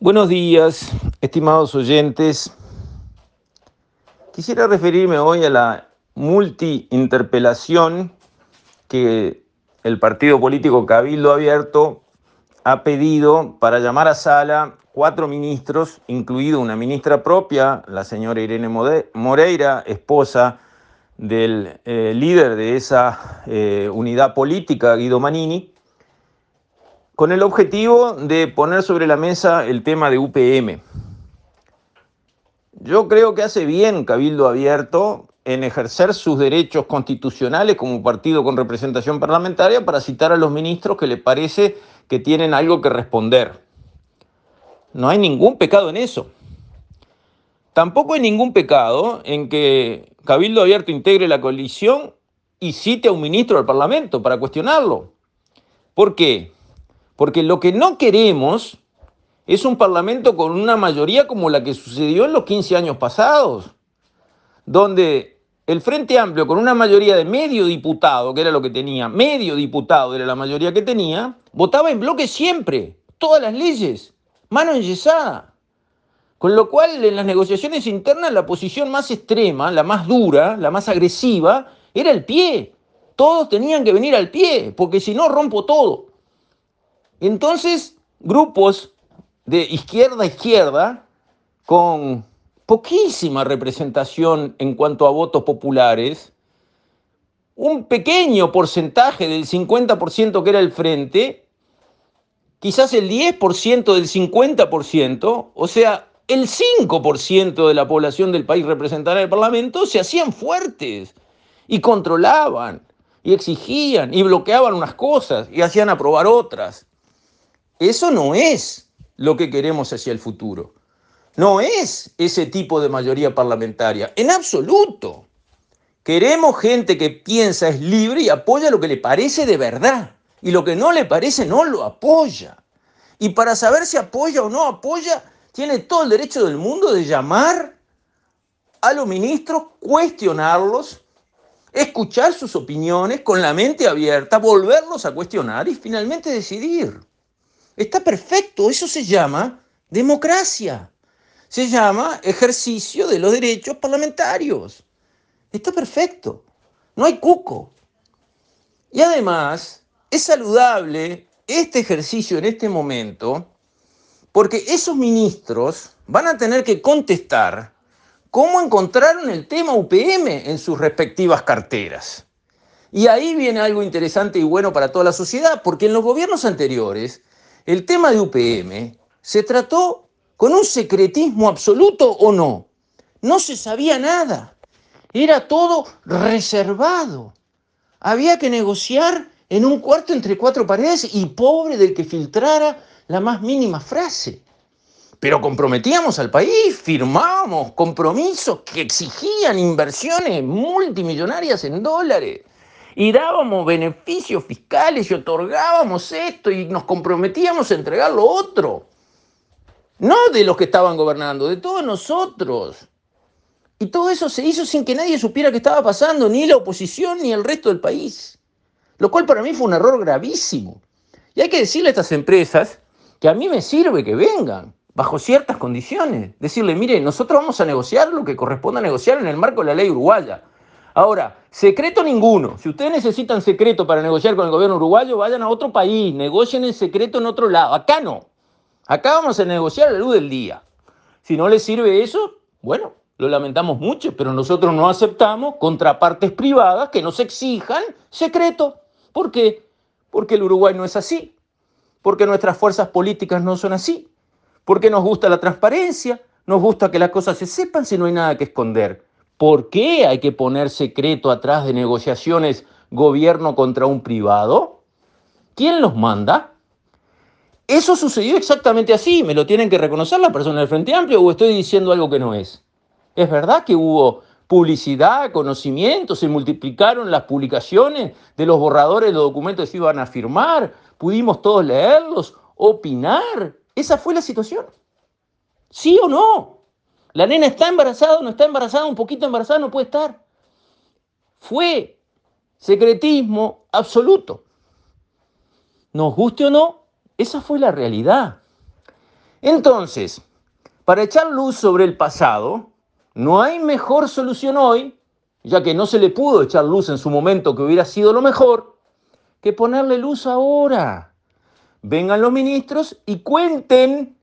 Buenos días, estimados oyentes. Quisiera referirme hoy a la multi-interpelación que el partido político Cabildo Abierto ha pedido para llamar a sala cuatro ministros, incluido una ministra propia, la señora Irene Moreira, esposa del eh, líder de esa eh, unidad política, Guido Manini, con el objetivo de poner sobre la mesa el tema de UPM. Yo creo que hace bien Cabildo Abierto en ejercer sus derechos constitucionales como partido con representación parlamentaria para citar a los ministros que le parece que tienen algo que responder. No hay ningún pecado en eso. Tampoco hay ningún pecado en que Cabildo Abierto integre la coalición y cite a un ministro del Parlamento para cuestionarlo. ¿Por qué? Porque lo que no queremos es un parlamento con una mayoría como la que sucedió en los 15 años pasados, donde el Frente Amplio con una mayoría de medio diputado, que era lo que tenía, medio diputado era la mayoría que tenía, votaba en bloque siempre, todas las leyes, mano enyesada. Con lo cual en las negociaciones internas la posición más extrema, la más dura, la más agresiva, era el pie. Todos tenían que venir al pie, porque si no rompo todo. Entonces, grupos de izquierda a izquierda, con poquísima representación en cuanto a votos populares, un pequeño porcentaje del 50% que era el frente, quizás el 10% del 50%, o sea, el 5% de la población del país representada en el Parlamento, se hacían fuertes y controlaban y exigían y bloqueaban unas cosas y hacían aprobar otras. Eso no es lo que queremos hacia el futuro. No es ese tipo de mayoría parlamentaria, en absoluto. Queremos gente que piensa, es libre y apoya lo que le parece de verdad. Y lo que no le parece no lo apoya. Y para saber si apoya o no apoya, tiene todo el derecho del mundo de llamar a los ministros, cuestionarlos, escuchar sus opiniones con la mente abierta, volverlos a cuestionar y finalmente decidir. Está perfecto, eso se llama democracia. Se llama ejercicio de los derechos parlamentarios. Está perfecto. No hay cuco. Y además, es saludable este ejercicio en este momento porque esos ministros van a tener que contestar cómo encontraron el tema UPM en sus respectivas carteras. Y ahí viene algo interesante y bueno para toda la sociedad, porque en los gobiernos anteriores el tema de UPM se trató con un secretismo absoluto o no. No se sabía nada. Era todo reservado. Había que negociar en un cuarto entre cuatro paredes y pobre del que filtrara la más mínima frase. Pero comprometíamos al país, firmábamos compromisos que exigían inversiones multimillonarias en dólares y dábamos beneficios fiscales y otorgábamos esto y nos comprometíamos a entregar lo otro. No de los que estaban gobernando, de todos nosotros. Y todo eso se hizo sin que nadie supiera qué estaba pasando, ni la oposición ni el resto del país. Lo cual para mí fue un error gravísimo. Y hay que decirle a estas empresas que a mí me sirve que vengan bajo ciertas condiciones. Decirle, mire, nosotros vamos a negociar lo que corresponda negociar en el marco de la ley uruguaya. Ahora, secreto ninguno. Si ustedes necesitan secreto para negociar con el gobierno uruguayo, vayan a otro país, negocien el secreto en otro lado. Acá no. Acá vamos a negociar a la luz del día. Si no les sirve eso, bueno, lo lamentamos mucho, pero nosotros no aceptamos contrapartes privadas que nos exijan secreto. ¿Por qué? Porque el Uruguay no es así. Porque nuestras fuerzas políticas no son así. Porque nos gusta la transparencia, nos gusta que las cosas se sepan si no hay nada que esconder. ¿Por qué hay que poner secreto atrás de negociaciones gobierno contra un privado? ¿Quién los manda? Eso sucedió exactamente así. ¿Me lo tienen que reconocer la persona del Frente Amplio o estoy diciendo algo que no es? Es verdad que hubo publicidad, conocimiento, se multiplicaron las publicaciones de los borradores de los documentos que iban a firmar, pudimos todos leerlos, opinar. Esa fue la situación. ¿Sí o no? La nena está embarazada no está embarazada, un poquito embarazada no puede estar. Fue secretismo absoluto. Nos guste o no, esa fue la realidad. Entonces, para echar luz sobre el pasado, no hay mejor solución hoy, ya que no se le pudo echar luz en su momento que hubiera sido lo mejor, que ponerle luz ahora. Vengan los ministros y cuenten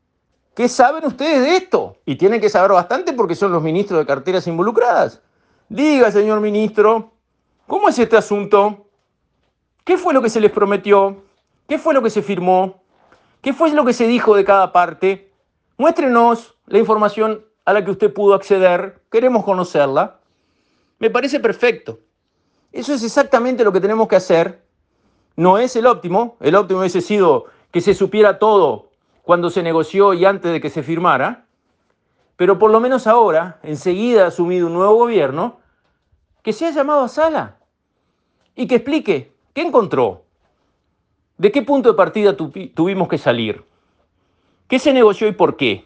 qué saben ustedes de esto. Y tienen que saber bastante porque son los ministros de carteras involucradas. Diga, señor ministro, ¿cómo es este asunto? ¿Qué fue lo que se les prometió? ¿Qué fue lo que se firmó? ¿Qué fue lo que se dijo de cada parte? Muéstrenos la información a la que usted pudo acceder. Queremos conocerla. Me parece perfecto. Eso es exactamente lo que tenemos que hacer. No es el óptimo. El óptimo hubiese sido que se supiera todo cuando se negoció y antes de que se firmara. Pero por lo menos ahora, enseguida asumido un nuevo gobierno, que sea llamado a sala y que explique qué encontró, de qué punto de partida tuvimos que salir, qué se negoció y por qué,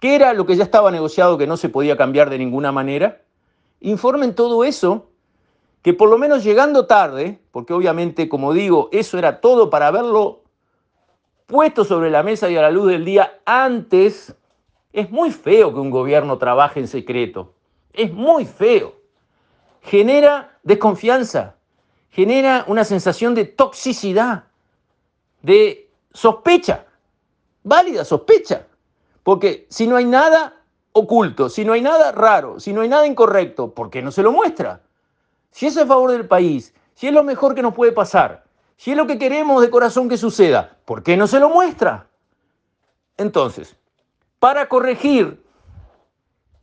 qué era lo que ya estaba negociado que no se podía cambiar de ninguna manera. Informen todo eso, que por lo menos llegando tarde, porque obviamente, como digo, eso era todo para verlo puesto sobre la mesa y a la luz del día antes, es muy feo que un gobierno trabaje en secreto. Es muy feo genera desconfianza, genera una sensación de toxicidad, de sospecha, válida sospecha, porque si no hay nada oculto, si no hay nada raro, si no hay nada incorrecto, ¿por qué no se lo muestra? Si es a favor del país, si es lo mejor que nos puede pasar, si es lo que queremos de corazón que suceda, ¿por qué no se lo muestra? Entonces, para corregir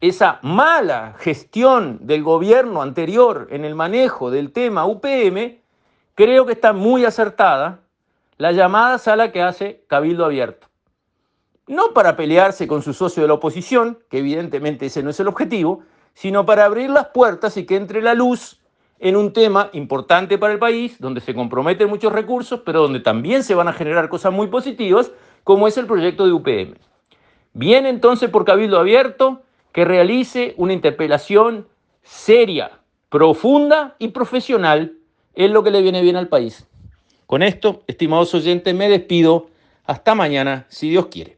esa mala gestión del gobierno anterior en el manejo del tema UPM, creo que está muy acertada la llamada sala que hace Cabildo Abierto. No para pelearse con su socio de la oposición, que evidentemente ese no es el objetivo, sino para abrir las puertas y que entre la luz en un tema importante para el país, donde se comprometen muchos recursos, pero donde también se van a generar cosas muy positivas, como es el proyecto de UPM. Bien entonces por Cabildo Abierto, que realice una interpelación seria, profunda y profesional en lo que le viene bien al país. Con esto, estimados oyentes, me despido. Hasta mañana, si Dios quiere.